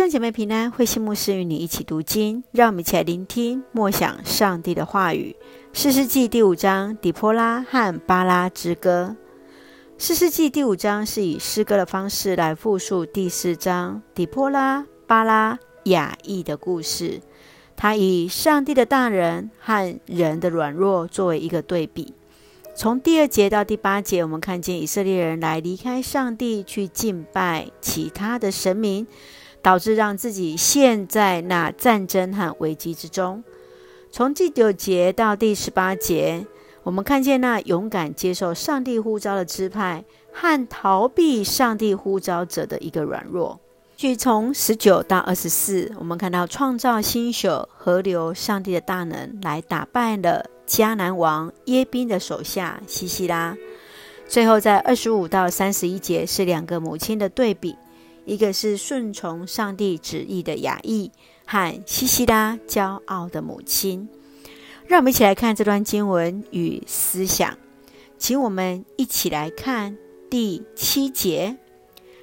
兄姐妹平安，慧馨牧师与你一起读经，让我们一起来聆听默想上帝的话语。四世纪第五章，底波拉和巴拉之歌。四世纪第五章是以诗歌的方式来复述第四章底波拉、巴拉、亚珥的故事。他以上帝的大人和人的软弱作为一个对比。从第二节到第八节，我们看见以色列人来离开上帝，去敬拜其他的神明。导致让自己陷在那战争和危机之中。从第九节到第十八节，我们看见那勇敢接受上帝呼召的支派和逃避上帝呼召者的一个软弱。据从十九到二十四，我们看到创造星宿、河流、上帝的大能来打败了迦南王耶宾的手下西西拉。最后在二十五到三十一节是两个母亲的对比。一个是顺从上帝旨意的雅意和西西拉骄傲的母亲，让我们一起来看这段经文与思想。请我们一起来看第七节：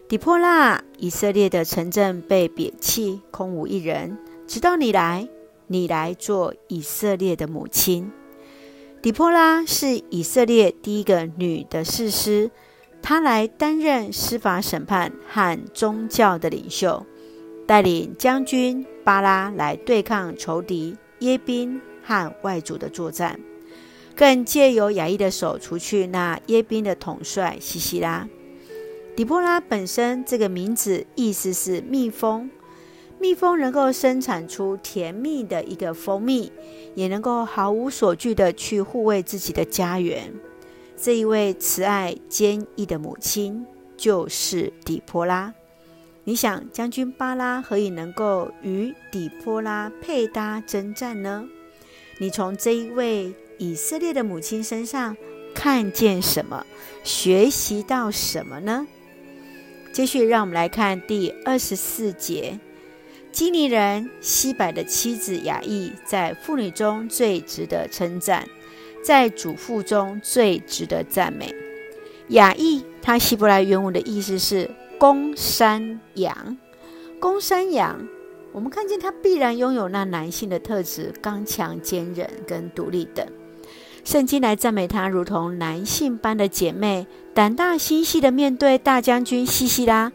底波拉，以色列的城镇被贬弃，空无一人，直到你来，你来做以色列的母亲。底波拉是以色列第一个女的士师。他来担任司法审判和宗教的领袖，带领将军巴拉来对抗仇敌耶宾和外族的作战，更借由亚珥的手除去那耶宾的统帅西西拉。底波拉本身这个名字意思是蜜蜂，蜜蜂能够生产出甜蜜的一个蜂蜜，也能够毫无所惧地去护卫自己的家园。这一位慈爱坚毅的母亲就是底波拉。你想，将军巴拉何以能够与底波拉配搭征战呢？你从这一位以色列的母亲身上看见什么？学习到什么呢？继续，让我们来看第二十四节：基尼人西百的妻子雅意，在妇女中最值得称赞。在主妇中最值得赞美。雅意，他希伯来原文的意思是公山羊。公山羊，我们看见他必然拥有那男性的特质：刚强、坚韧跟独立等。圣经来赞美他，如同男性般的姐妹，胆大心细的面对大将军西西拉。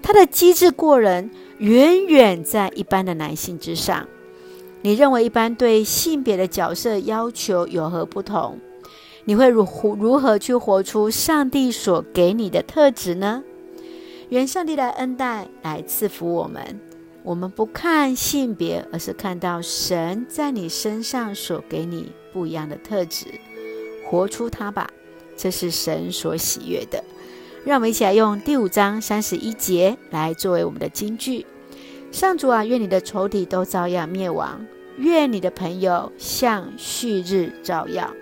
他的机智过人，远远在一般的男性之上。你认为一般对性别的角色要求有何不同？你会如何如何去活出上帝所给你的特质呢？愿上帝的恩待，来赐福我们。我们不看性别，而是看到神在你身上所给你不一样的特质，活出它吧。这是神所喜悦的。让我们一起来用第五章三十一节来作为我们的金句。上主啊，愿你的仇敌都遭殃灭亡，愿你的朋友像旭日照耀。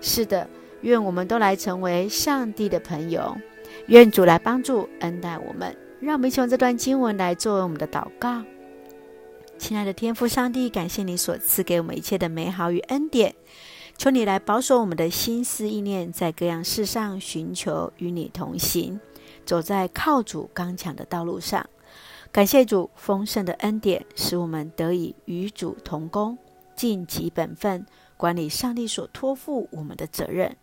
是的，愿我们都来成为上帝的朋友。愿主来帮助恩待我们。让我们一起用这段经文来作为我们的祷告。亲爱的天父上帝，感谢你所赐给我们一切的美好与恩典。求你来保守我们的心思意念，在各样事上寻求与你同行，走在靠主刚强的道路上。感谢主丰盛的恩典，使我们得以与主同工，尽己本分，管理上帝所托付我们的责任。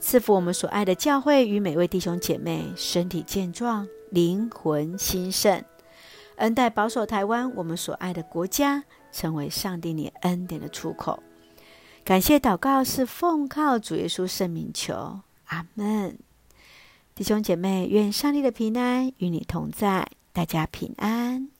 赐福我们所爱的教会与每位弟兄姐妹身体健壮，灵魂兴盛。恩待保守台湾，我们所爱的国家，成为上帝你恩典的出口。感谢祷告是奉靠主耶稣圣名求，阿门。弟兄姐妹，愿上帝的平安与你同在。大家平安。